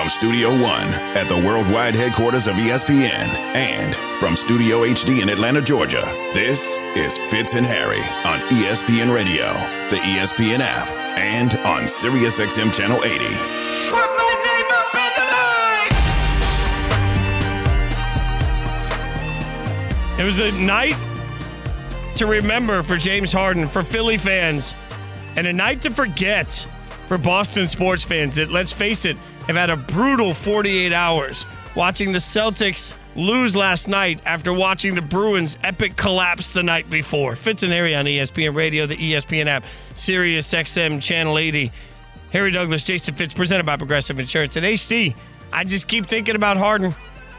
From Studio One at the worldwide headquarters of ESPN and from Studio HD in Atlanta, Georgia, this is Fitz and Harry on ESPN Radio, the ESPN app, and on SiriusXM Channel 80. Put my name up in the line! It was a night to remember for James Harden, for Philly fans, and a night to forget for Boston sports fans that, let's face it, have had a brutal 48 hours watching the Celtics lose last night after watching the Bruins' epic collapse the night before. Fitz and Harry on ESPN Radio, the ESPN app, Sirius XM Channel 80. Harry Douglas, Jason Fitz, presented by Progressive Insurance. And HD, I just keep thinking about Harden.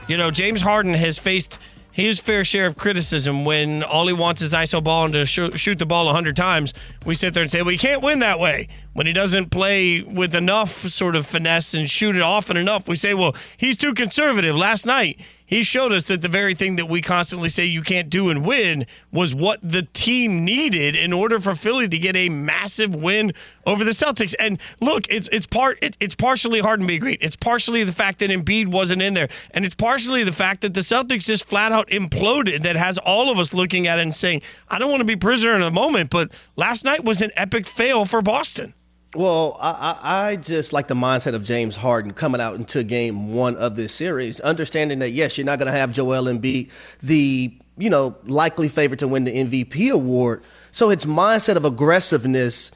You know, James Harden has faced his fair share of criticism when all he wants is ISO ball and to sh- shoot the ball 100 times. We sit there and say, well, you can't win that way. When he doesn't play with enough sort of finesse and shoot it often enough, we say, well, he's too conservative. Last night, he showed us that the very thing that we constantly say you can't do and win was what the team needed in order for Philly to get a massive win over the Celtics. And look, it's it's part it, it's partially Harden being great. It's partially the fact that Embiid wasn't in there, and it's partially the fact that the Celtics just flat out imploded. That has all of us looking at it and saying, I don't want to be prisoner in the moment, but last night was an epic fail for Boston. Well, I, I, just like the mindset of James Harden coming out into game one of this series, understanding that yes, you're not going to have Joel Embiid, the you know likely favorite to win the MVP award. So his mindset of aggressiveness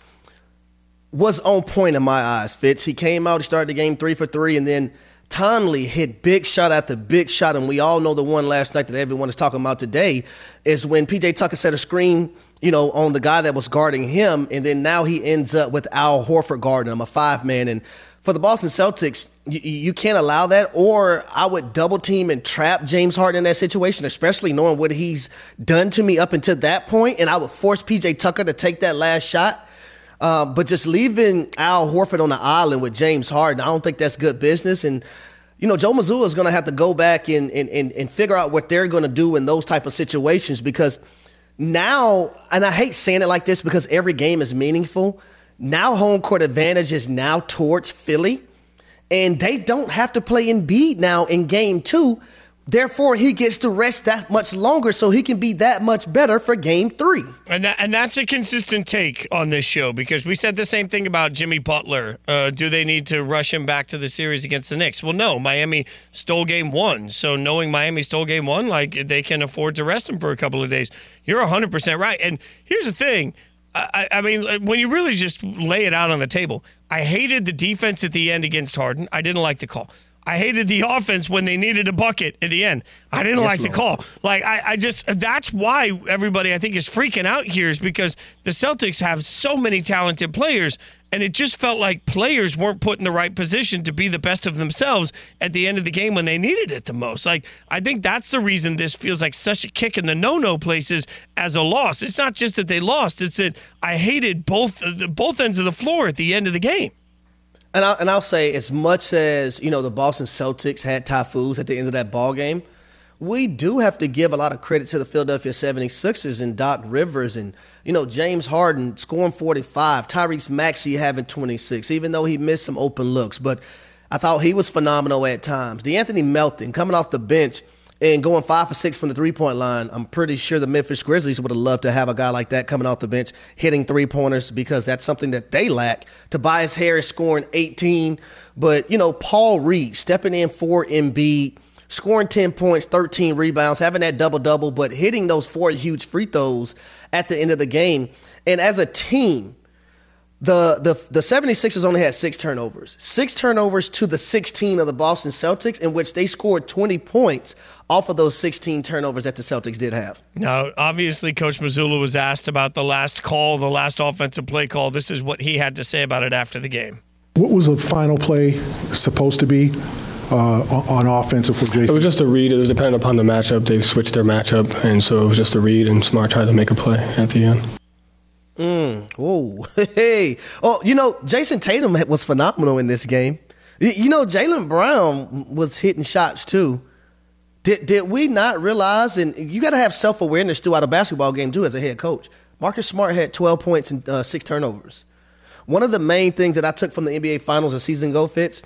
was on point in my eyes. Fitz, he came out, he started the game three for three, and then timely hit big shot after big shot, and we all know the one last night that everyone is talking about today is when PJ Tucker set a screen you know, on the guy that was guarding him, and then now he ends up with Al Horford guarding him, a five man. And for the Boston Celtics, you, you can't allow that. Or I would double team and trap James Harden in that situation, especially knowing what he's done to me up until that point. and I would force PJ Tucker to take that last shot. Uh, but just leaving Al Horford on the island with James Harden, I don't think that's good business. And you know, Joe Mazzulla is going to have to go back and, and, and figure out what they're going to do in those type of situations because – now, and I hate saying it like this because every game is meaningful. Now, home court advantage is now towards Philly, and they don't have to play Embiid now in game two Therefore, he gets to rest that much longer so he can be that much better for game three. And that, and that's a consistent take on this show because we said the same thing about Jimmy Butler. Uh, do they need to rush him back to the series against the Knicks? Well, no. Miami stole game one. So knowing Miami stole game one, like they can afford to rest him for a couple of days. You're 100% right. And here's the thing. I, I mean, when you really just lay it out on the table, I hated the defense at the end against Harden. I didn't like the call. I hated the offense when they needed a bucket at the end. I didn't yes, like Lord. the call. Like I, I just that's why everybody I think is freaking out here is because the Celtics have so many talented players, and it just felt like players weren't put in the right position to be the best of themselves at the end of the game when they needed it the most. Like I think that's the reason this feels like such a kick in the no-no places as a loss. It's not just that they lost; it's that I hated both both ends of the floor at the end of the game. And I'll, and I'll say, as much as you know, the Boston Celtics had typhoons at the end of that ball game, we do have to give a lot of credit to the Philadelphia 76ers and Doc Rivers and you know James Harden scoring 45, Tyrese Maxey having 26, even though he missed some open looks. But I thought he was phenomenal at times. The Anthony Melton coming off the bench and going five for six from the three point line. I'm pretty sure the Memphis Grizzlies would have loved to have a guy like that coming off the bench hitting three pointers because that's something that they lack. Tobias Harris scoring 18, but you know Paul Reed stepping in for Embiid, scoring 10 points, 13 rebounds, having that double double, but hitting those four huge free throws at the end of the game. And as a team, the, the the 76ers only had six turnovers. Six turnovers to the 16 of the Boston Celtics, in which they scored 20 points off of those 16 turnovers that the Celtics did have. Now, obviously, Coach Mazzulla was asked about the last call, the last offensive play call. This is what he had to say about it after the game. What was the final play supposed to be? Uh, on offense for Jason? It was just a read. It was dependent upon the matchup. They switched their matchup, and so it was just a read, and Smart tried to make a play at the end. Mm. Whoa. Hey. Oh, you know, Jayson Tatum was phenomenal in this game. You know, Jaylen Brown was hitting shots too. Did did we not realize? And you got to have self awareness throughout a basketball game too, as a head coach. Marcus Smart had 12 points and uh, six turnovers. One of the main things that I took from the NBA Finals a season ago, Fitz,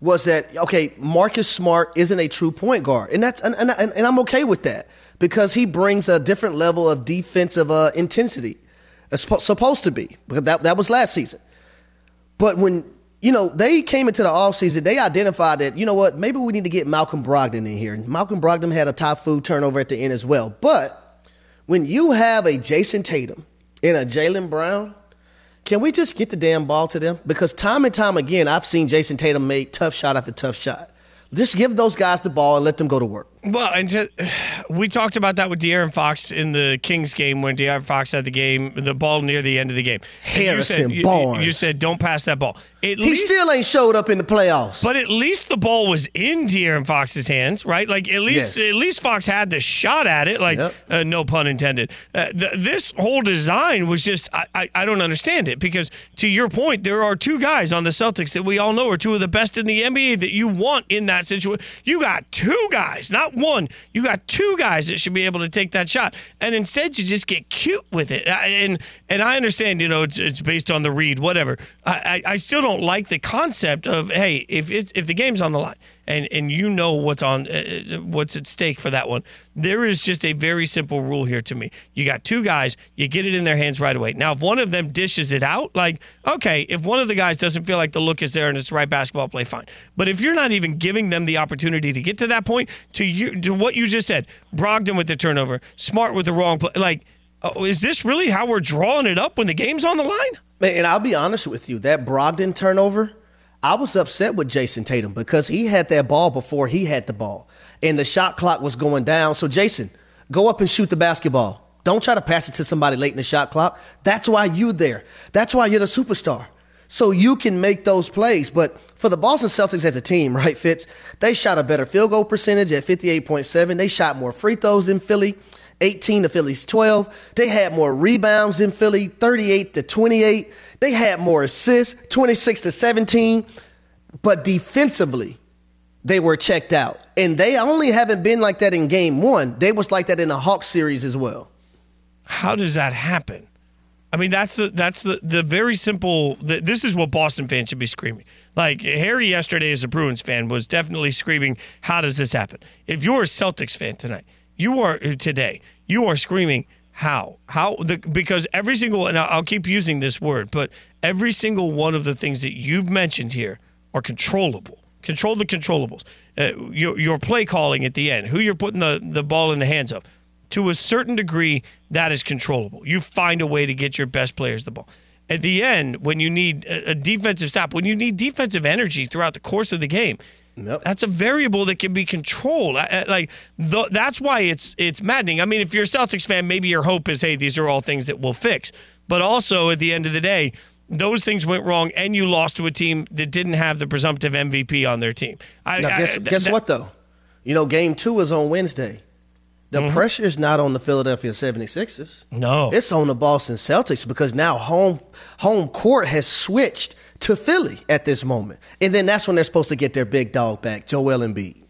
was that okay? Marcus Smart isn't a true point guard, and that's and, and, and I'm okay with that because he brings a different level of defensive uh, intensity. It's supposed to be because that that was last season. But when you know they came into the offseason, they identified that you know what, maybe we need to get Malcolm Brogdon in here. Malcolm Brogdon had a top food turnover at the end as well. But when you have a Jayson Tatum and a Jaylen Brown can we just get the damn ball to them? Because time and time again, I've seen Jayson Tatum make tough shot after tough shot. Just give those guys the ball and let them go to work. Well, and to, we talked about that with De'Aaron Fox in the Kings game when De'Aaron Fox had the game, the ball near the end of the game. Harrison you said, Barnes. You, you, said don't pass that ball. At he least, still ain't showed up in the playoffs. But at least the ball was in De'Aaron Fox's hands, right? Like at least yes. at least Fox had the shot at it. Like yep. uh, no pun intended. Uh, th- this whole design was just I, I, I don't understand it because to your point, there are two guys on the Celtics that we all know are two of the best in the NBA that you want in that situation. You got two guys, not one. You got two guys that should be able to take that shot, and instead you just get cute with it. And and I understand, you know, it's, it's based on the read, whatever. I, I, I still don't like the concept of hey, if it's if the game's on the line and and you know what's on uh, uh, what's at stake for that one. There is just a very simple rule here to me. You got two guys, you get it in their hands right away. Now, if one of them dishes it out, like okay, if one of the guys doesn't feel like the look is there and it's the right basketball play, fine. But if you're not even giving them the opportunity to get to that point, to you to what you just said, Brogdon with the turnover, Smart with the wrong play, like. Oh, is this really how we're drawing it up when the game's on the line? Man, And I'll be honest with you, that Brogdon turnover, I was upset with Jayson Tatum because he had that ball before he had the ball, and the shot clock was going down. So, Jason, go up and shoot the basketball. Don't try to pass it to somebody late in the shot clock. That's why you're there. That's why you're the superstar. So you can make those plays. But for the Boston Celtics as a team, right, Fitz, they shot a better field goal percentage at 58.7. They shot more free throws than Philly, 18 to Philly's 12. They had more rebounds than Philly, 38 to 28. They had more assists, 26 to 17, but defensively, they were checked out. And they only haven't been like that in game one. They was like that in the Hawks series as well. How does that happen? I mean, that's the that's the the very simple. The, this is what Boston fans should be screaming. Like Harry yesterday, as a Bruins fan, was definitely screaming, "How does this happen?" If you're a Celtics fan tonight, you are today, you are screaming, how? How? The, because every single, and I'll keep using this word, but every single one of the things that you've mentioned here are controllable. Control the controllables. Uh, your, your play calling at the end, who you're putting the, the ball in the hands of. To a certain degree, that is controllable. You find a way to get your best players the ball. At the end, when you need a, a defensive stop, when you need defensive energy throughout the course of the game, Nope. That's a variable that can be controlled. I, like the, that's why it's it's maddening. I mean, if you're a Celtics fan, maybe your hope is, hey, these are all things that we'll fix. But also, at the end of the day, those things went wrong, and you lost to a team that didn't have the presumptive MVP on their team. I, now, guess, I, th- guess what though? You know, game two is on Wednesday. The mm-hmm. pressure is not on the Philadelphia 76ers. No. It's on the Boston Celtics because now home home court has switched to Philly at this moment. And then that's when they're supposed to get their big dog back, Joel Embiid.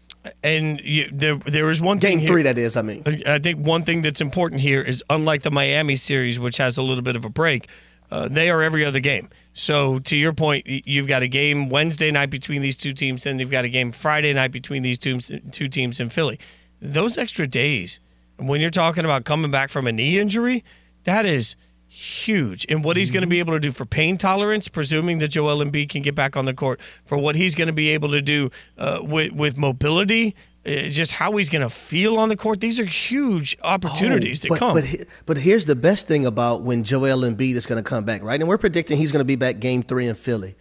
And you, there, there is one game thing three that is. I mean, I think one thing that's important here is unlike the Miami series, which has a little bit of a break, uh, they are every other game. So to your point, you've got a game Wednesday night between these two teams, then you've got a game Friday night between these two two teams in Philly. Those extra days, when you're talking about coming back from a knee injury, that is huge and what he's going to be able to do for pain tolerance, presuming that Joel Embiid can get back on the court, for what he's going to be able to do uh, with, with mobility, uh, just how he's going to feel on the court. These are huge opportunities oh, but, that come. But, but here's the best thing about when Joel Embiid is going to come back, right? And we're predicting he's going to be back game three in Philly.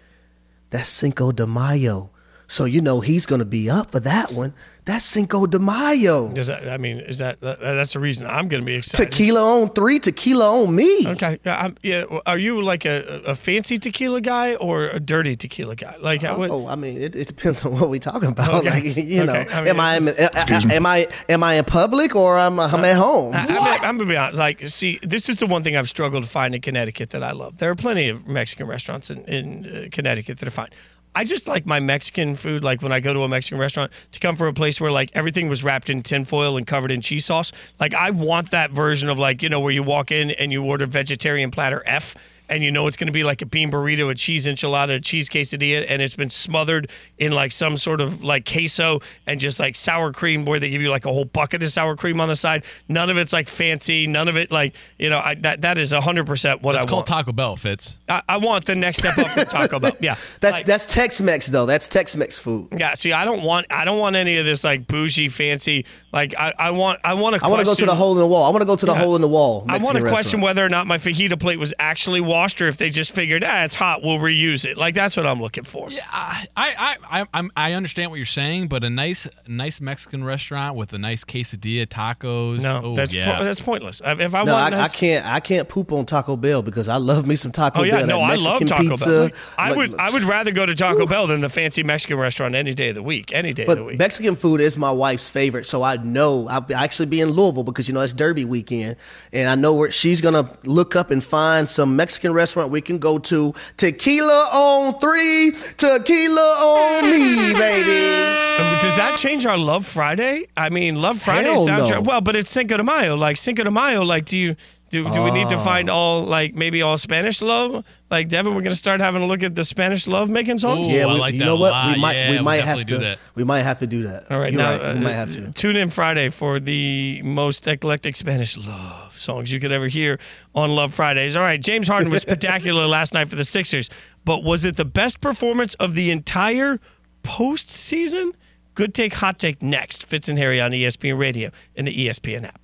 That's Cinco de Mayo. So you know he's going to be up for that one. That's Cinco de Mayo. Does that? I mean, is that that's the reason I'm going to be excited? Tequila on three, tequila on me. Okay, yeah, yeah. Are you like a, a fancy tequila guy or a dirty tequila guy? Like, oh, what? oh I mean, it, it, depends on what we're talking about. Okay. Like, you know, I mean, am I in, am I am I in public or I'm I am at home? I, I I'm gonna be honest. Like, see, this is the one thing I've struggled to find in Connecticut that I love. There are plenty of Mexican restaurants in, in uh, Connecticut that are fine. I just like my Mexican food, like when I go to a Mexican restaurant, to come from a place where like everything was wrapped in tinfoil and covered in cheese sauce. Like I want that version of like, you know, where you walk in and you order vegetarian platter F and you know it's going to be like a bean burrito, a cheese enchilada, a cheese quesadilla, and it's been smothered in like some sort of like queso and just like sour cream, where they give you like a whole bucket of sour cream on the side. None of it's like fancy. None of it like you know I, that that is hundred percent what I want. It's I called want. Taco Bell, Fitz. I, I want the next step up from Taco Bell. Yeah, That's Like- that's Tex-Mex though. That's Tex-Mex food. yeah. See, I don't want I don't want any of this like bougie, fancy. Like I, I want I want to. I want to go to the hole in the wall. I want to go to the hole in the wall. I want to question whether or not my fajita plate was actually washed, or if they just figured, ah, it's hot, we'll reuse it. Like that's what I'm looking for. Yeah, I, I, I, I'm, I understand what you're saying, but a nice, nice Mexican restaurant with a nice quesadilla, tacos. No, oh, that's yeah. po- that's pointless. If if I No, I, want, I nice- can't. I can't poop on Taco Bell because I love me some Taco Oh yeah, Bell. no, that I love Taco pizza. Bell. Like, I Like, would I would rather go to Taco Bell than the fancy Mexican restaurant any day of the week. Any day of the week. Mexican food is my wife's favorite, so I know I'll actually be in Louisville because you know it's Derby weekend, and I know where she's gonna look up and find some Mexican restaurant we can go to. Tequila on three, tequila on me, baby. Does that change our Love Friday? I mean, Love Friday Hell sounds no. well, but it's Cinco de Mayo. Like Cinco de Mayo, like do you do, do we need to find Ah. all like maybe all Spanish love? Like Devin, we're gonna start having a look at the Spanish love making songs. Ooh, yeah, I we, like you that know a what? lot. We might, Yeah, we we'll might have to. do that. We might have to do that. All right, You're now right. we uh, might have to. tune in Friday for the most eclectic Spanish love songs you could ever hear on Love Fridays. All right, James Harden was spectacular last night for the Sixers, but was it the best performance of the entire postseason? Good take, hot take next. Fitz and Harry on ESPN Radio and the ESPN app.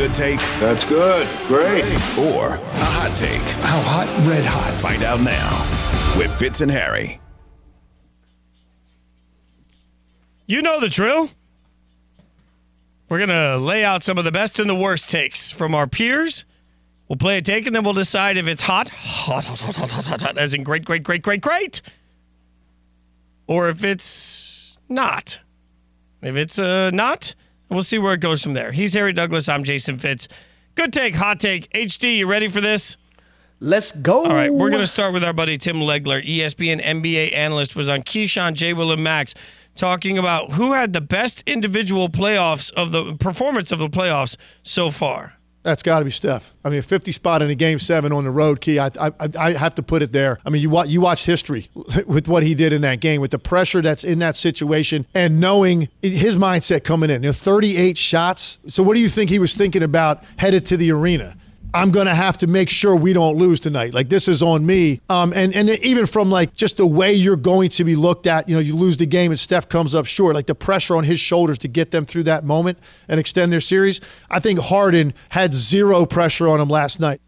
Good take That's good. Great. or a hot take? How hot? Red hot. Find out now with Fitz and Harry. You know the drill. We're going to lay out some of the best and the worst takes from our peers. We'll play a take and then we'll decide if it's hot, hot, hot, hot, hot, hot, hot, hot as in great, great, great, great, great, or if it's not. If it's uh, not, we'll see where it goes from there. He's Harry Douglas. I'm Jason Fitz. Good take, hot take. HD, you ready for this? Let's go. All right, we're going to start with our buddy Tim Legler, ESPN NBA analyst, was on Keyshawn, J. Will, and Max talking about who had the best individual playoffs of the performance of the playoffs so far. That's got to be Steph. I mean, a 50 spot in a game seven on the road, Key. I, I, I have to put it there. I mean, you watch, you watch history with what he did in that game, with the pressure that's in that situation, and knowing his mindset coming in. You know, 38 shots. So, what do you think he was thinking about headed to the arena? I'm going to have to make sure we don't lose tonight. Like this is on me. Um, and and even from like just the way you're going to be looked at, you know, you lose the game and Steph comes up short. Like the pressure on his shoulders to get them through that moment and extend their series. I think Harden had zero pressure on him last night.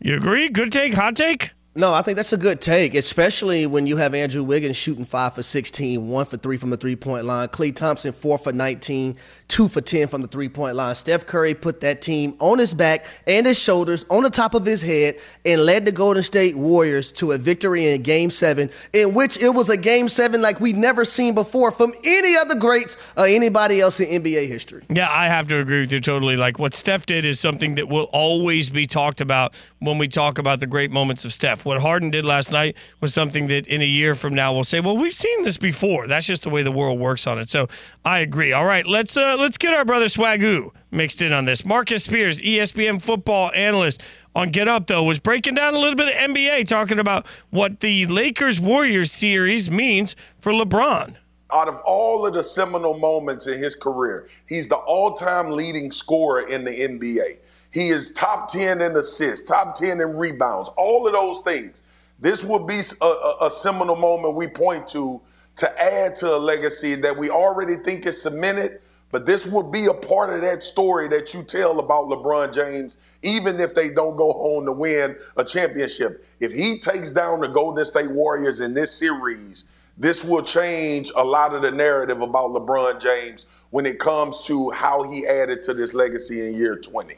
You agree? Good take, hot take? No, I think that's a good take, especially when you have Andrew Wiggins shooting five for 16, one for three from the three point line. Klay Thompson, four for 19, two for 10 from the three point line. Steph Curry put that team on his back and his shoulders, on the top of his head, and led the Golden State Warriors to a victory in game seven, in which it was a game seven like we'd never seen before from any other greats or anybody else in NBA history. Yeah, I have to agree with you totally. Like what Steph did is something that will always be talked about when we talk about the great moments of Steph. What Harden did last night was something that in a year from now we'll say, "Well, we've seen this before." That's just the way the world works on it. So I agree. All right, let's uh, Uh, let's get our brother Swagu mixed in on this. Marcus Spears, ESPN football analyst on Get Up though, was breaking down a little bit of NBA, talking about what the Lakers Warriors series means for LeBron. Out of all of the seminal moments in his career, he's the all-time leading scorer in the NBA. He is top 10 in assists, top 10 in rebounds, all of those things. This would be a, a, a seminal moment we point to to add to a legacy that we already think is cemented, But this would be a part of that story that you tell about LeBron James, even if they don't go home to win a championship. If he takes down the Golden State Warriors in this series, this will change a lot of the narrative about LeBron James when it comes to how he added to this legacy in year 20.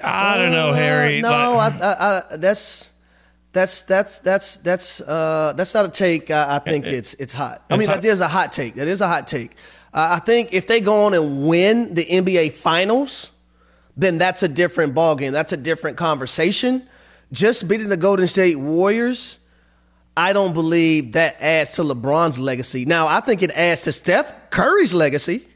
I don't know, Harry. Uh, no, I, I, I, that's that's that's that's that's uh, that's not a take. I, I think it's it's hot. I It's mean, hot. that is a hot take. That is a hot take. Uh, I think if they go on and win the NBA Finals, then that's a different ballgame. That's a different conversation. Just beating the Golden State Warriors, I don't believe that adds to LeBron's legacy. Now, I think it adds to Steph Curry's legacy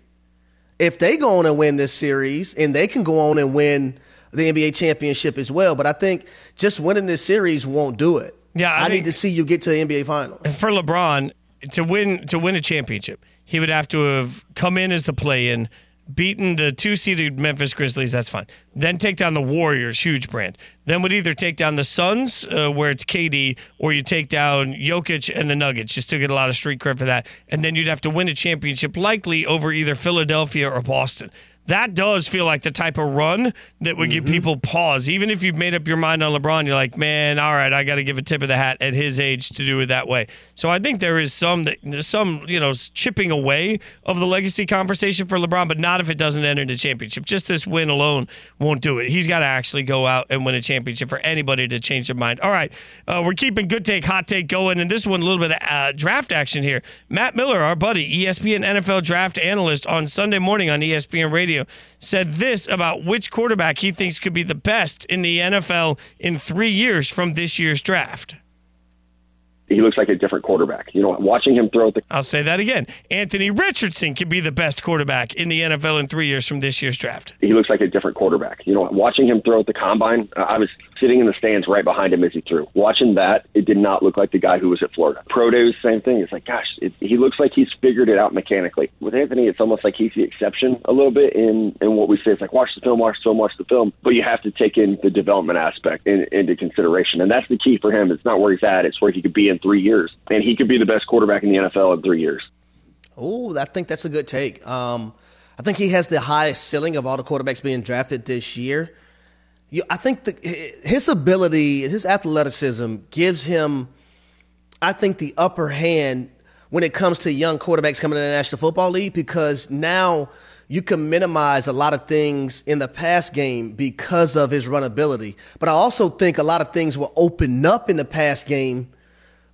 if they go on and win this series and they can go on and win the NBA championship as well. But I think just winning this series won't do it. Yeah, I I, need to see you get to the NBA Finals. for LeBron to win to win a championship, he would have to have come in as the play-in, beaten the two-seeded Memphis Grizzlies. That's fine. Then take down the Warriors, huge brand. Then would either take down the Suns, uh, where it's KD, or you take down Jokic and the Nuggets. Just to get a lot of street cred for that. And then you'd have to win a championship, likely over either Philadelphia or Boston. That does feel like the type of run that would give people pause. Even if you've made up your mind on LeBron, you're like, man, all right, I got to give a tip of the hat at his age to do it that way. So I think there is some that there's some you know chipping away of the legacy conversation for LeBron, but not if it doesn't enter the championship. Just this win alone won't do it. He's got to actually go out and win a championship for anybody to change their mind. All right, uh, we're keeping good take, hot take going, and this one a little bit of uh, draft action here. Matt Miller, our buddy, ESPN NFL draft analyst on Sunday morning on ESPN Radio, said this about which quarterback he thinks could be the best in the NFL in three years from this year's draft. He looks like a different quarterback. You know, watching him throw the I'll say that again. Anthony Richardson could be the best quarterback in the NFL in three years from this year's draft. he looks like a different quarterback. You know, watching him throw at the combine, uh, I was sitting in the stands right behind him as he threw. Watching that, it did not look like the guy who was at Florida. Pro days, same thing. It's like, gosh, it, he looks like he's figured it out mechanically. With Anthony, it's almost like he's the exception a little bit in in what we say. It's like watch the film, watch the film, watch the film. But you have to take in the development aspect in, into consideration, and that's the key for him. It's not where he's at; it's where he could be in three years, and he could be the best quarterback in the NFL in three years. Oh, I think that's a good take. Um, I think he has the highest ceiling of all the quarterbacks being drafted this year. You, I think the, his ability, his athleticism gives him, I think, the upper hand when it comes to young quarterbacks coming in the National Football League because now you can minimize a lot of things in the pass game because of his run ability. But I also think a lot of things will open up in the pass game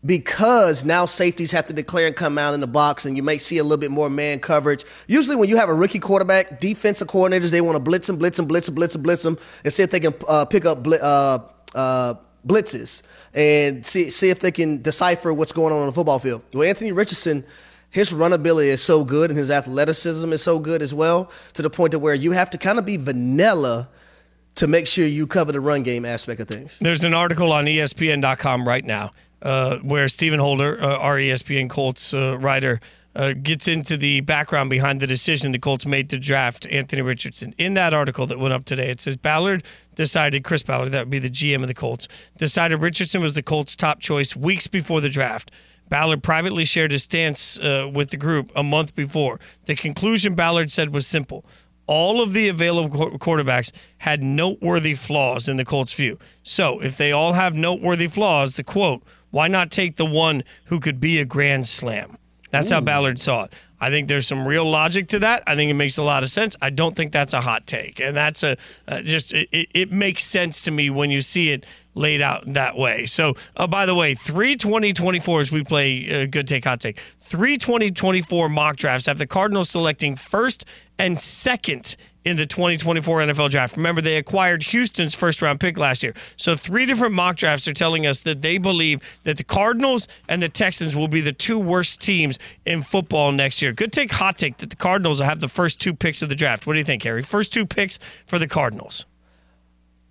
because now safeties have to declare and come out in the box, and you may see a little bit more man coverage. Usually, when you have a rookie quarterback, defensive coordinators they want to blitz him, blitz him, blitz him, blitz him, blitz him, and see if they can uh, pick up uh, uh, blitzes and see see if they can decipher what's going on on the football field. Well, Anthony Richardson. His run ability is so good and his athleticism is so good as well to the point to where you have to kind of be vanilla to make sure you cover the run game aspect of things. There's an article on ESPN.com right now uh, where Stephen Holder, uh, ESPN Colts uh, writer, uh, gets into the background behind the decision the Colts made to draft Anthony Richardson. In that article that went up today, it says Ballard decided, Chris Ballard, that would be the GM of the Colts, decided Richardson was the Colts' top choice weeks before the draft. Ballard privately shared his stance uh, with the group a month before. The conclusion Ballard said was simple. All of the available quarterbacks had noteworthy flaws in the Colts' view. So, if they all have noteworthy flaws, the quote, why not take the one who could be a grand slam? That's how Ballard saw it. I think there's some real logic to that. I think it makes a lot of sense. I don't think that's a hot take, and that's a uh, just it, it, it makes sense to me when you see it laid out that way. So, uh, by the way, three twenty twenty four as we play uh, good take hot take. Three twenty twenty four mock drafts have the Cardinals selecting first and second in the 2024 NFL draft. Remember, they acquired Houston's first round pick last year. So, three different mock drafts are telling us that they believe that the Cardinals and the Texans will be the two worst teams in football next year. Good take, hot take that the Cardinals will have the first two picks of the draft. What do you think, Harry? First two picks for the Cardinals.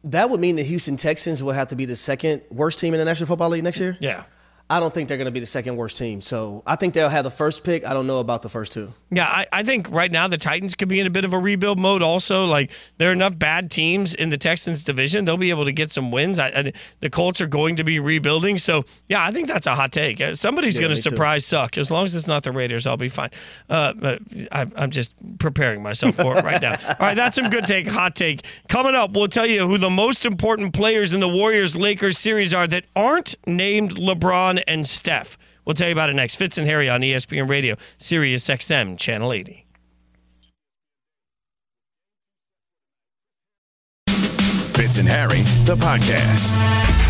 That would mean the Houston Texans will have to be the second worst team in the National Football League next year. Yeah. I don't think they're going to be the second worst team. So I think they'll have the first pick. I don't know about the first two. Yeah, I, I think right now the Titans could be in a bit of a rebuild mode. Also, like there are enough bad teams in the Texans division; they'll be able to get some wins. I, I, the Colts are going to be rebuilding, so yeah, I think that's a hot take. Uh, Somebody's Yeah, going to me too. surprise suck. As long as it's not the Raiders, I'll be fine. Uh, I, I'm just preparing myself for it right now. All right, that's some good take, hot take. Coming up, we'll tell you who the most important players in the Warriors Lakers series are that aren't named LeBron and Steph. We'll tell you about it next. Fitz and Harry on ESPN Radio, Sirius XM, Channel 80. Fitz and Harry, the podcast.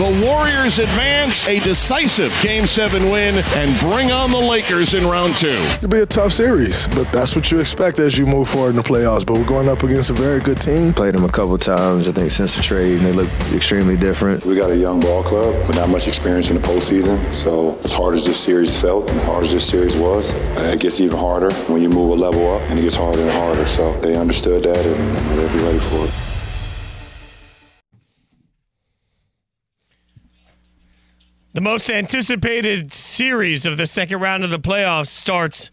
The Warriors advance a decisive Game 7 win and bring on the Lakers in round two. It'll be a tough series, but that's what you expect as you move forward in the playoffs. But we're going up against a very good team. Played them a couple times, I think, since the trade, and they look extremely different. We got a young ball club with not much experience in the postseason. So as hard as this series felt and as hard as this series was, it gets even harder when you move a level up and it gets harder and harder. So they understood that and they'll be ready for it. The most anticipated series of the second round of the playoffs starts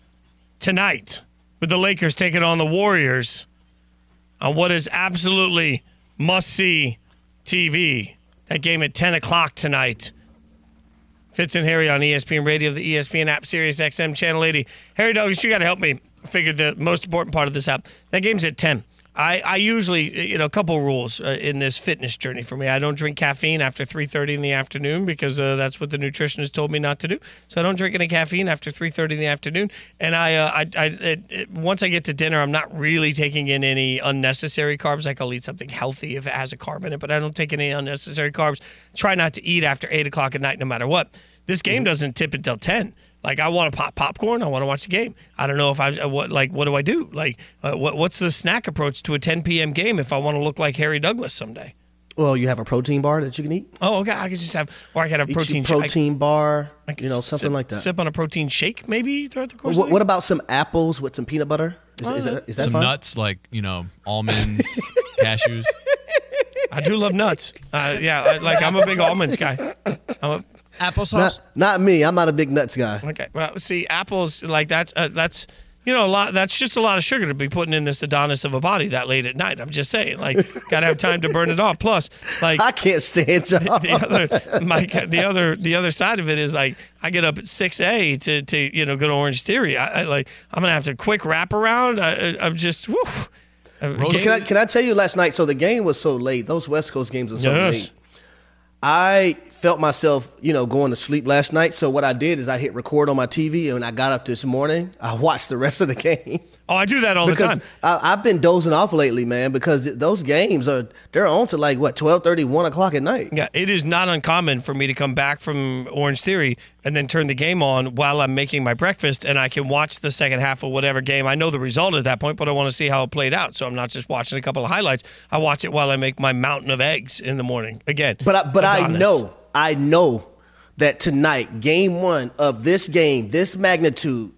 tonight with the Lakers taking on the Warriors on what is absolutely must see TV. That game at 10 o'clock tonight. Fitz and Harry on ESPN Radio, the ESPN app, Sirius XM, Channel 80. Harry Douglas, you got to help me figure the most important part of this out. That game's at 10. I, I usually, you know, a couple rules uh, in this fitness journey for me. I don't drink caffeine after 3.30 in the afternoon because uh, that's what the nutritionist told me not to do. So I don't drink any caffeine after 3.30 in the afternoon. And I, uh, I, I it, it, once I get to dinner, I'm not really taking in any unnecessary carbs. Like I'll eat something healthy if it has a carb in it, but I don't take any unnecessary carbs. Try not to eat after 8 o'clock at night no matter what. This game doesn't tip until 10. Like I want to pop popcorn. I want to watch the game. I don't know if I uh, what like what do I do? Like uh, what what's the snack approach to a 10 p.m. game if I want to look like Harry Douglas someday? Well, you have a protein bar that you can eat. Oh, okay. I could just have, or I could have Eat protein. your shake. protein bar. I could You know, something sip- like that. Sip on a protein shake maybe throughout the course. What, of the what about some apples with some peanut butter? Is, is, that, is that Some fine? nuts like you know almonds, cashews. I do love nuts. Uh, yeah, I, like I'm a big almonds guy. I'm a, Applesauce. Not, not me. I'm not a big nuts guy. Okay. Well, see, apples like that's uh, that's you know a lot. That's just a lot of sugar to be putting in this Adonis of a body that late at night. I'm just saying, like, gotta have time to burn it off. Plus, like, I can't stand y'all. the other, my, the other, the other side of it is like I get up at six a to to you know go to Orange Theory. I, I like I'm gonna have to quick wrap around. I, I- I'm just. Whew. Can I can I tell you last night? So the game was so late. Those West Coast games are so Yes. late. I felt myself, you know, going to sleep last night. So what I did is I hit record on my TV, and when I got up this morning, I watched the rest of the game. Oh, I do that all the time. I, I've been dozing off lately, man. Because those games are they're on to like what 12, 1 o'clock at night. Yeah, it is not uncommon for me to come back from Orange Theory and then turn the game on while I'm making my breakfast, and I can watch the second half of whatever game. I know the result at that point, but I want to see how it played out. So I'm not just watching a couple of highlights. I watch it while I make my mountain of eggs in the morning. Again, But I, but I know, I know that tonight, game one of this game, this magnitude,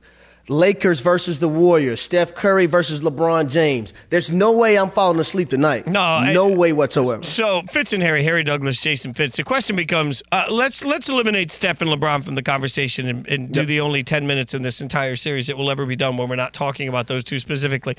Lakers versus the Warriors, Steph Curry versus LeBron James. There's no way I'm falling asleep tonight. No, no way whatsoever. So Fitz and Harry, Harry Douglas, Jason Fitz. The question becomes: uh, Let's let's eliminate Steph and LeBron from the conversation and, and do the only ten minutes in this entire series that will ever be done when we're not talking about those two specifically.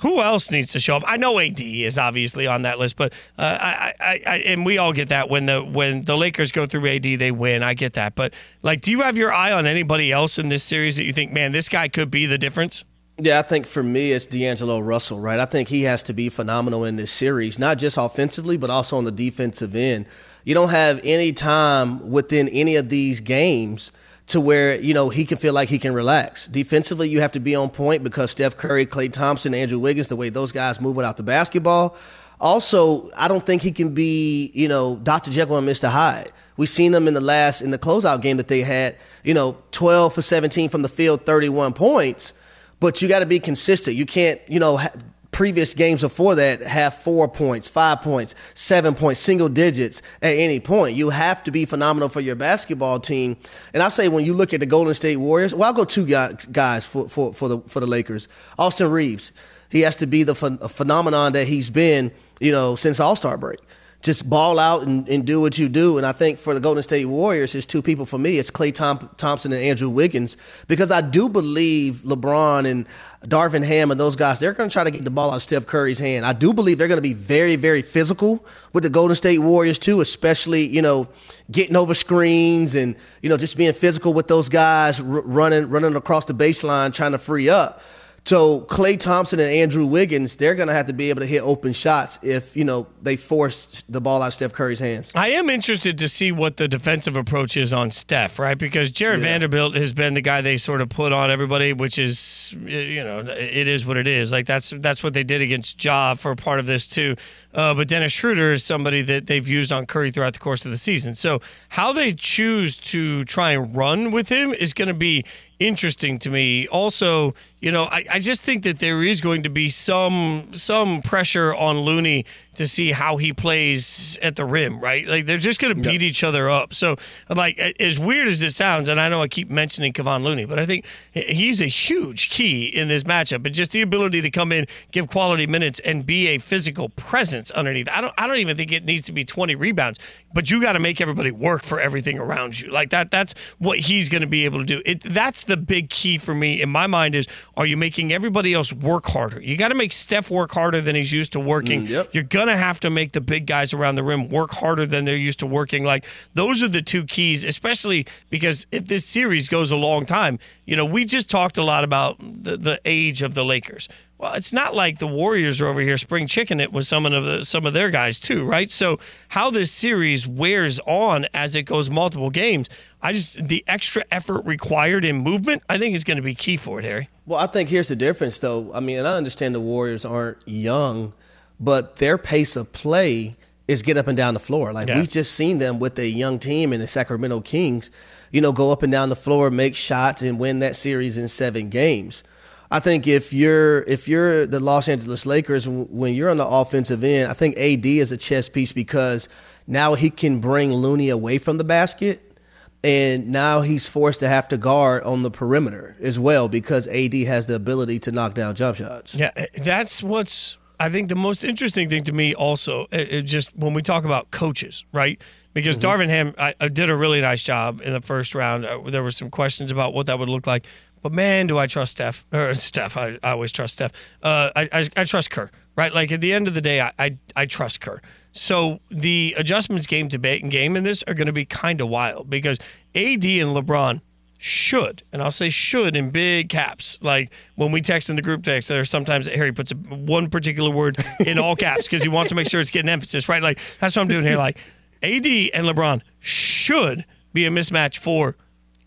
Who else needs to show up? I know AD is obviously on that list, but uh, I, I, I, and we all get that when the when the Lakers go through AD, they win. I get that, but like, do you have your eye on anybody else in this series that you think, man, this guy could be the difference? Yeah, I think for me it's D'Angelo Russell, right? I think he has to be phenomenal in this series, not just offensively, but also on the defensive end. You don't have any time within any of these games to where you know he can feel like he can relax. Defensively, you have to be on point because Steph Curry, Klay Thompson, Andrew Wiggins, the way those guys move without the basketball. Also, I don't think he can be you know Dr. Jekyll and Mr. Hyde. We've seen them in the last in the closeout game that they had, you know, 12 for 17 from the field, 31 points. But you got to be consistent. You can't, you know, ha- previous games before that have four points, five points, seven points, single digits at any point. You have to be phenomenal for your basketball team. And I say when you look at the Golden State Warriors, well, I'll go two guys for, for, for the for the Lakers. Austin Reaves, he has to be the ph- phenomenon that he's been, you know, since All Star break just ball out and, and do what you do. And I think for the Golden State Warriors, it's two people for me. It's Tom- Thompson and Andrew Wiggins because I do believe LeBron and Darvin Ham and those guys, they're going to try to get the ball out of Steph Curry's hand. I do believe they're going to be very, very physical with the Golden State Warriors too, especially, you know, getting over screens and, you know, just being physical with those guys r- running, running across the baseline, trying to free up. So Klay Thompson and Andrew Wiggins, they're going to have to be able to hit open shots if you know they force the ball out of Steph Curry's hands. I am interested to see what the defensive approach is on Steph, right? Because Jarred yeah. Vanderbilt has been the guy they sort of put on everybody, which is you know it is what it is. Like that's that's what they did against Ja for part of this too. Uh, but Dennis Schroeder is somebody that they've used on Curry throughout the course of the season. So how they choose to try and run with him is going to be interesting to me. Also, you know, I, I just think that there is going to be some some pressure on Looney to see how he plays at the rim, right? Like they're just going to beat each other up. So, like as weird as it sounds, and I know I keep mentioning Kevon Looney, but I think he's a huge key in this matchup, and just the ability to come in, give quality minutes, and be a physical presence underneath. I don't, I don't even think it needs to be 20 rebounds, but you got to make everybody work for everything around you. Like that, that's what he's going to be able to do. It, that's the big key for me in my mind is: Are you making everybody else work harder? You got to make Steph work harder than he's used to working. Mm, yep. You're gonna have to make the big guys around the rim work harder than they're used to working. Like those are the two keys, especially because if this series goes a long time, you know, we just talked a lot about the, the age of the Lakers. Well, it's not like the Warriors are over here spring chicken it with some of the some of their guys too, right? So how this series wears on as it goes multiple games, I just the extra effort required in movement, I think is going to be key for it, Harry. Well, I think here's the difference, though. I mean, and I understand the Warriors aren't young, but their pace of play is get up and down the floor. Like yeah. we just seen them with a young team in the Sacramento Kings, you know, go up and down the floor, make shots, and win that series in seven games. I think if you're if you're the Los Angeles Lakers, when you're on the offensive end, I think AD is a chess piece because now he can bring Looney away from the basket, and now he's forced to have to guard on the perimeter as well because AD has the ability to knock down jump shots. Yeah, that's what's I think the most interesting thing to me also, it, it just when we talk about coaches, right? Because mm-hmm. Darvin Ham I, I, did a really nice job in the first round. Uh, there were some questions about what that would look like, but man, do I trust Steph or Steph? I, I always trust Steph. Uh, I, I, I trust Kerr, right? Like at the end of the day, I I, I trust Kerr. So the adjustments game to game in this are going to be kind of wild because AD and LeBron should, and I'll say should in big caps. Like when we text in the group text, there's sometimes Harry puts a, one particular word in all caps because he wants to make sure it's getting emphasis, right? Like that's what I'm doing here. Like AD and LeBron should be a mismatch for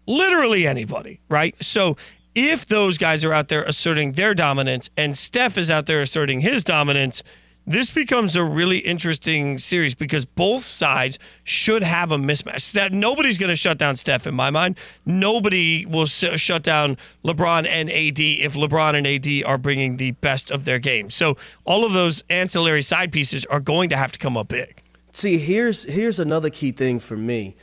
literally anybody, right? So if those guys are out there asserting their dominance and Steph is out there asserting his dominance – this becomes a really interesting series because both sides should have a mismatch. That nobody's going to shut down Steph in my mind. Nobody will shut down LeBron and AD if LeBron and AD are bringing the best of their game. So all of those ancillary side pieces are going to have to come up big. See, here's here's another key thing for me.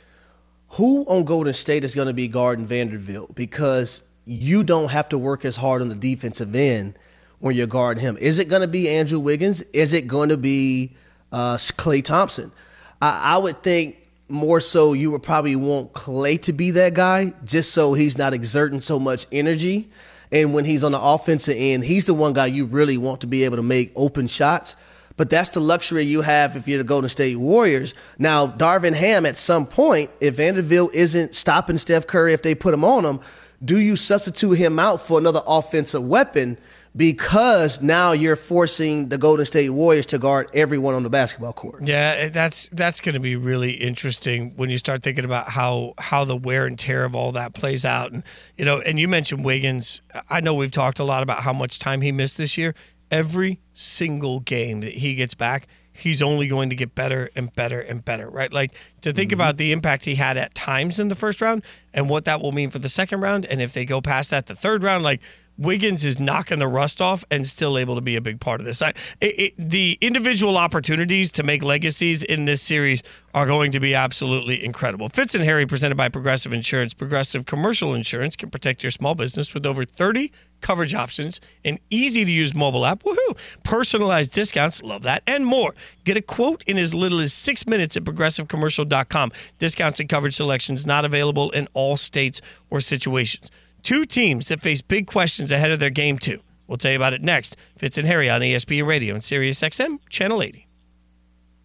Who on Golden State is going to be guarding Vanderbilt because you don't have to work as hard on the defensive end when you're guarding him? Is it going to be Andrew Wiggins? Is it going to be uh, Klay Thompson? I, I would think more so you would probably want Klay to be that guy just so he's not exerting so much energy. And when he's on the offensive end, he's the one guy you really want to be able to make open shots. But that's the luxury you have if you're the Golden State Warriors. Now, Darvin Ham, at some point, if Vanderbilt isn't stopping Steph Curry if they put him on him, do you substitute him out for another offensive weapon? because now you're forcing the Golden State Warriors to guard everyone on the basketball court. Yeah, eh, that's that's going to be really interesting when you start thinking about how how the wear and tear of all that plays out. And you know, and you mentioned Wiggins. I know we've talked a lot about how much time he missed this year. Every single game that he gets back, he's only going to get better and better and better, right? Like to think mm-hmm. about the impact he had at times in the first round and what that will mean for the second round, and if they go past that, the third round, like Wiggins is knocking the rust off and still able to be a big part of this. I, it, it, the individual opportunities to make legacies in this series are going to be absolutely incredible. Fitz and Harry, presented by Progressive Insurance. Progressive Commercial Insurance can protect your small business with over 30 coverage options, an easy to use mobile app, woohoo, personalized discounts, love that, and more. Get a quote in as little as six minutes at progressivecommercial.com. Discounts and coverage selections not available in all states or situations. Two teams that face big questions ahead of their game two. We'll tell you about it next. Fitz and Harry on ESPN Radio and Sirius XM, Channel 80.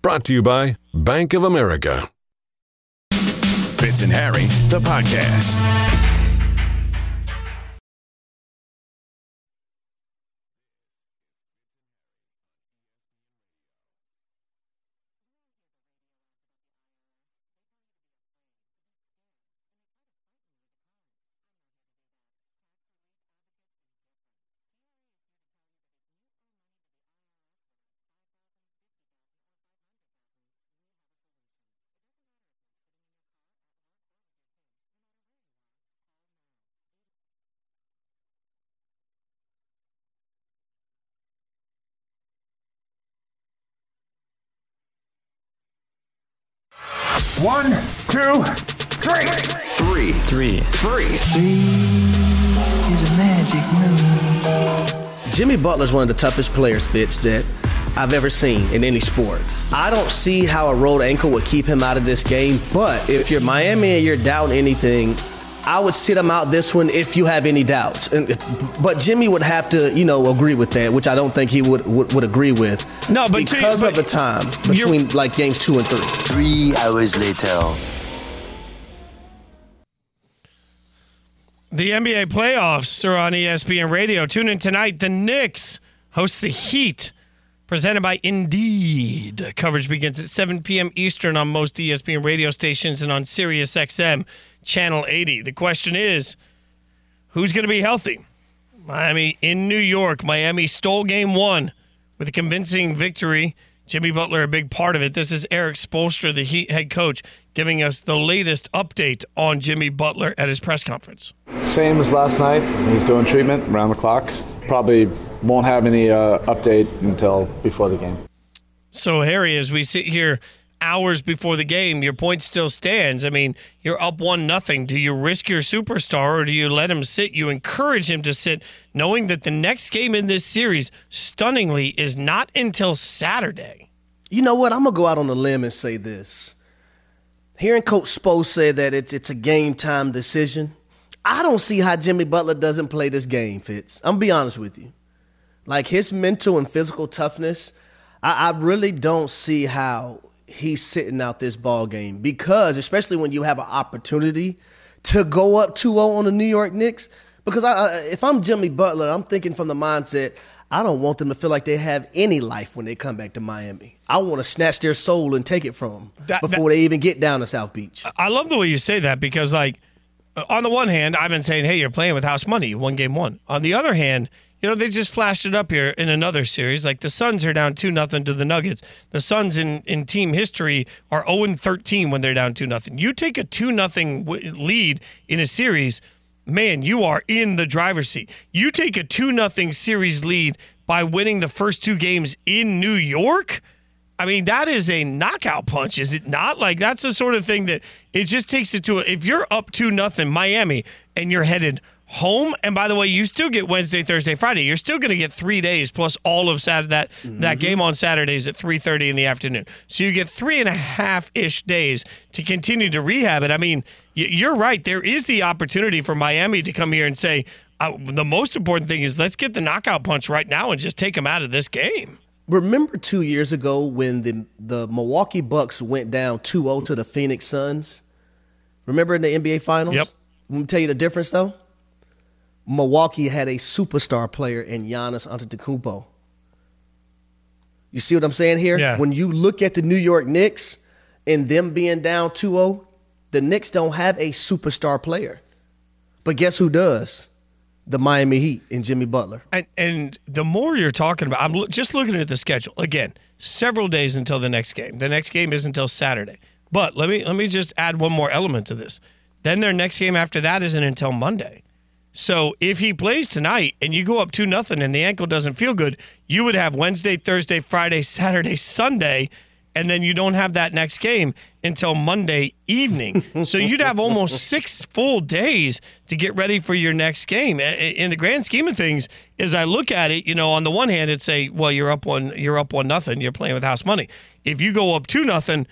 Brought to you by Bank of America. Fitz and Harry, the podcast. One, two, three. Three. Three. Three. is a magic number. Jimmy Butler's one of the toughest players, Fitz, that I've ever seen in any sport. I don't see how a rolled ankle would keep him out of this game, but if you're Miami and you're down anything, I would sit him out this one if you have any doubts. And, uh, but Jimmy would have to, you know, agree with that, which I don't think he would would, would agree with. No, but to- because but of the time between like games two and three. Three hours later. The NBA playoffs are on ESPN Radio. Tune in tonight. The Knicks host the Heat, presented by Indeed. Coverage begins at 7 p.m. Eastern on most ESPN radio stations and on Sirius XM Channel 80. The question is, who's going to be healthy? Miami in New York. Miami stole game one with a convincing victory. Jimmy Butler, a big part of it. This is Erik Spoelstra, the Heat head coach, giving us the latest update on Jimmy Butler at his press conference. Same as last night. He's doing treatment around the clock. Probably won't have any uh, update until before the game. So, Harry, as we sit here hours before the game, your point still stands. I mean, you're up one nothing. Do you risk your superstar or do you let him sit? You encourage him to sit, knowing that the next game in this series, stunningly, is not until Saturday. You know what? I'm gonna go out on a limb and say this. Hearing Coach Spo say that it's it's a game time decision, I don't see how Jimmy Butler doesn't play this game, Fitz. I'm gonna be honest with you. Like his mental and physical toughness, I, I really don't see how he's sitting out this ball game because, especially when you have an opportunity to go up 2-0 on the New York Knicks. Because I, I, if I'm Jimmy Butler, I'm thinking from the mindset, I don't want them to feel like they have any life when they come back to Miami. I want to snatch their soul and take it from them That- before they even get down to South Beach. I love the way you say that because, like, uh, on the one hand, I've been saying, hey, you're playing with house money. one game one. On the other hand, you know, they just flashed it up here in another series. Like the Suns are down 2 nothing to the Nuggets. The Suns in, in team history are 0 13 when they're down 2 nothing. You take a 2 nothing lead in a series, man, you are in the driver's seat. You take a 2 nothing series lead by winning the first two games in New York. I mean, that is a knockout punch, is it not? Like that's the sort of thing that it just takes it to. A, if you're up to nothing, Miami, and you're headed home, and by the way, you still get Wednesday, Thursday, Friday. You're still going to get three days plus all of Saturday. That that game on Saturdays at three thirty in the afternoon. So you get three and a half ish days to continue to rehab it. I mean, you're right. There is the opportunity for Miami to come here and say. Uh, the most important thing is let's get the knockout punch right now and just take them out of this game. Remember two years ago when the the Milwaukee Bucks went down 2-0 to the Phoenix Suns? Remember in the NBA Finals? Yep. Let me tell you the difference though. Milwaukee had a superstar player in Giannis Antetokounmpo. You see what I'm saying here? Yeah. When you look at the New York Knicks and them being down 2-0, the Knicks don't have a superstar player. But guess who does? The Miami Heat and Jimmy Butler. And and the more you're talking about, I'm lo- just looking at the schedule again. Several days until the next game. The next game is until Saturday. But let me let me just add one more element to this. Then their next game after that isn't until Monday. So if he plays tonight and you go up two nothing and the ankle doesn't feel good, you would have Wednesday, Thursday, Friday, Saturday, Sunday, and then you don't have that next game until Monday evening. so you'd have almost six full days to get ready for your next game. In the grand scheme of things, as I look at it, you know, on the one hand, it's say, well, you're up one, you're up one nothing, you're playing with house money. If you go up two nothing,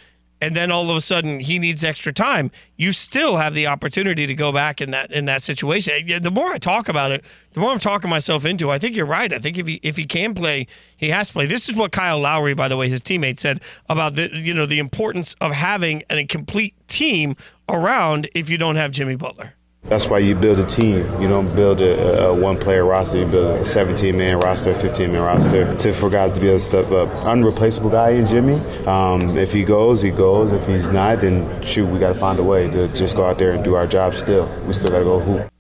and then all of a sudden he needs extra time, you still have the opportunity to go back in that in that situation. The more I talk about it, the more I'm talking myself into. I think you're right. I think if he if he can play, he has to play. This is what Kyle Lowry, by the way, his teammate said about the you know the importance of having a complete team around if you don't have Jimmy Butler. That's why you build a team. You don't build a, a one player roster. You build a 17 man roster, 15 man roster to, for guys to be able to step up. Unreplaceable guy in Jimmy. Um, if he goes, he goes. If he's not, then shoot, we got to find a way to just go out there and do our job still. We still got to go hoop.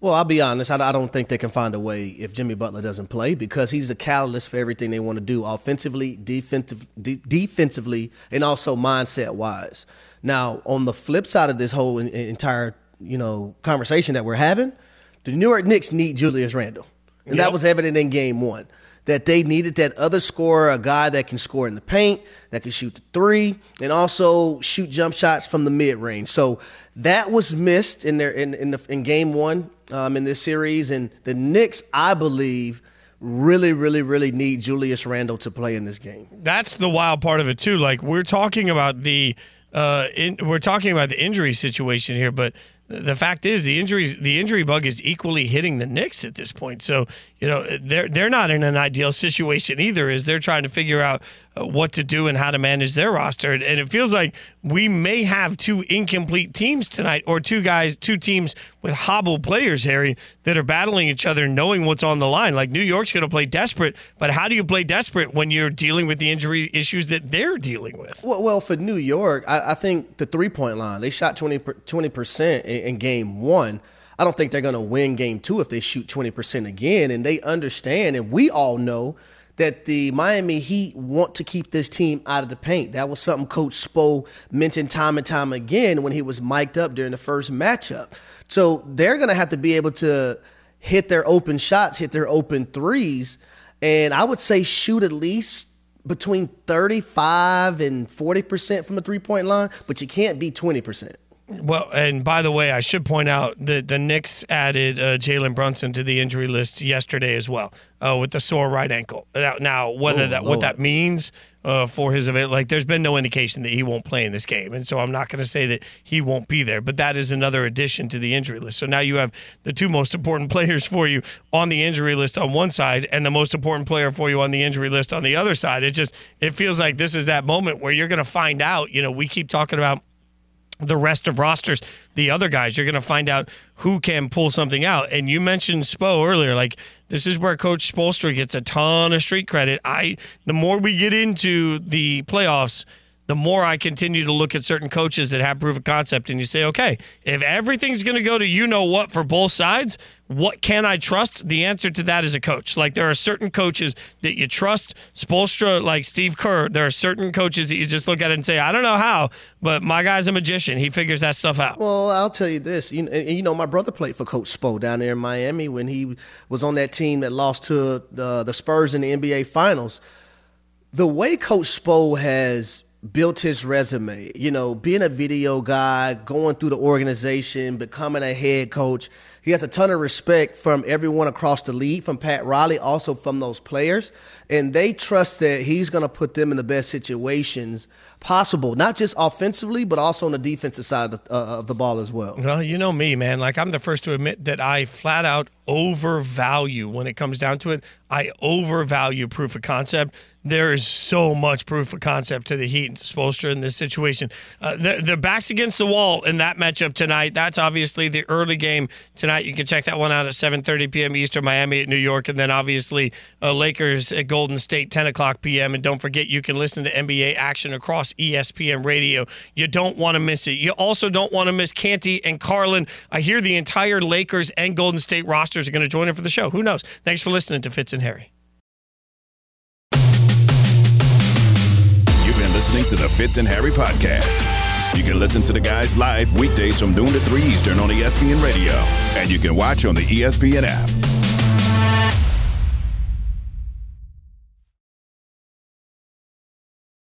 Well, I'll be honest. I, I don't think they can find a way if Jimmy Butler doesn't play because he's the catalyst for everything they want to do offensively, defensive, de- defensively, and also mindset wise. Now, on the flip side of this whole in, entire you know conversation that we're having, the New York Knicks need Julius Randle, and that was evident in Game One. That they needed that other scorer, a guy that can score in the paint, that can shoot the three, and also shoot jump shots from the mid range. So that was missed in their in in, the, in Game One um, in this series, and the Knicks, I believe, really, really, really need Julius Randle to play in this game. that's the wild part of it too. Like we're talking about the uh, in, we're talking about the injury situation here, but the fact is the injuries the injury bug is equally hitting the Knicks at this point. So you know they're they're not in an ideal situation either, as they're trying to figure out what to do and how to manage their roster. And it feels like we may have two incomplete teams tonight, or two guys, two teams with hobbled players, Harry, that are battling each other, knowing what's on the line. Like New York's going to play desperate, but how do you play desperate when you're dealing with the injury issues that they're dealing with? Well, well for New York, I, I think the three point line, they shot 20 percent in, in game one. I don't think they're going to win game two if they shoot 20% again. And they understand, and we all know that the Miami Heat want to keep this team out of the paint. That was something Coach Spo mentioned time and time again when he was mic'd up during the first matchup. So they're going to have to be able to hit their open shots, hit their open threes, and I would say shoot at least between 35 and 40% from the three point line, but you can't be 20%. Well, and by the way, I should point out that the Knicks added uh, Jalen Brunson to the injury list yesterday as well uh, with the sore right ankle. Now, now whether Oh, that what that means uh, for his event, like there's been no indication that he won't play in this game, and so I'm not going to say that he won't be there. But that is another addition to the injury list. So now you have the two most important players for you on the injury list on one side, and the most important player for you on the injury list on the other side. It just it feels like this is that moment where you're going to find out. You know, we keep talking about the rest of rosters, the other guys, you're going to find out who can pull something out. And you mentioned Spo earlier. Like this is where Coach Spoelstra gets a ton of street credit. I the more we get into the playoffs, the more I continue to look at certain coaches that have proof of concept, and you say, okay, if everything's going to go to you know what for both sides, what can I trust? The answer to that is a coach. Like there are certain coaches that you trust. Spoelstra, like Steve Kerr, there are certain coaches that you just look at and say, I don't know how, but my guy's a magician. He figures that stuff out. Well, I'll tell you this. You, you know, my brother played for Coach Spo down there in Miami when he was on that team that lost to uh, the Spurs in the NBA Finals. The way Coach Spo has built his resume, you know, being a video guy, going through the organization, becoming a head coach, he has a ton of respect from everyone across the league, from Pat Riley, also from those players. And they trust that he's going to put them in the best situations possible, not just offensively, but also on the defensive side of, uh, of the ball as well. Well, you know me, man. Like I'm the first to admit that I flat out overvalue when it comes down to it. I overvalue proof of concept. There is so much proof of concept to the Heat and to in this situation. Uh, the, backs against the wall in that matchup tonight. That's obviously the early game tonight. You can check that one out at 7:30 p.m. Eastern, Miami at New York, and then obviously uh, Lakers at Golden State 10 o'clock p.m. And don't forget, you can listen to NBA action across ESPN Radio. You don't want to miss it. You also don't want to miss Canty and Carlin. I hear the entire Lakers and Golden State rosters are going to join in for the show. Who knows? Thanks for listening to Fitz and Harry. Listening to the Fitz and Harry podcast. You can listen to the guys live weekdays from noon to 3 Eastern on ESPN Radio. And you can watch on the ESPN app.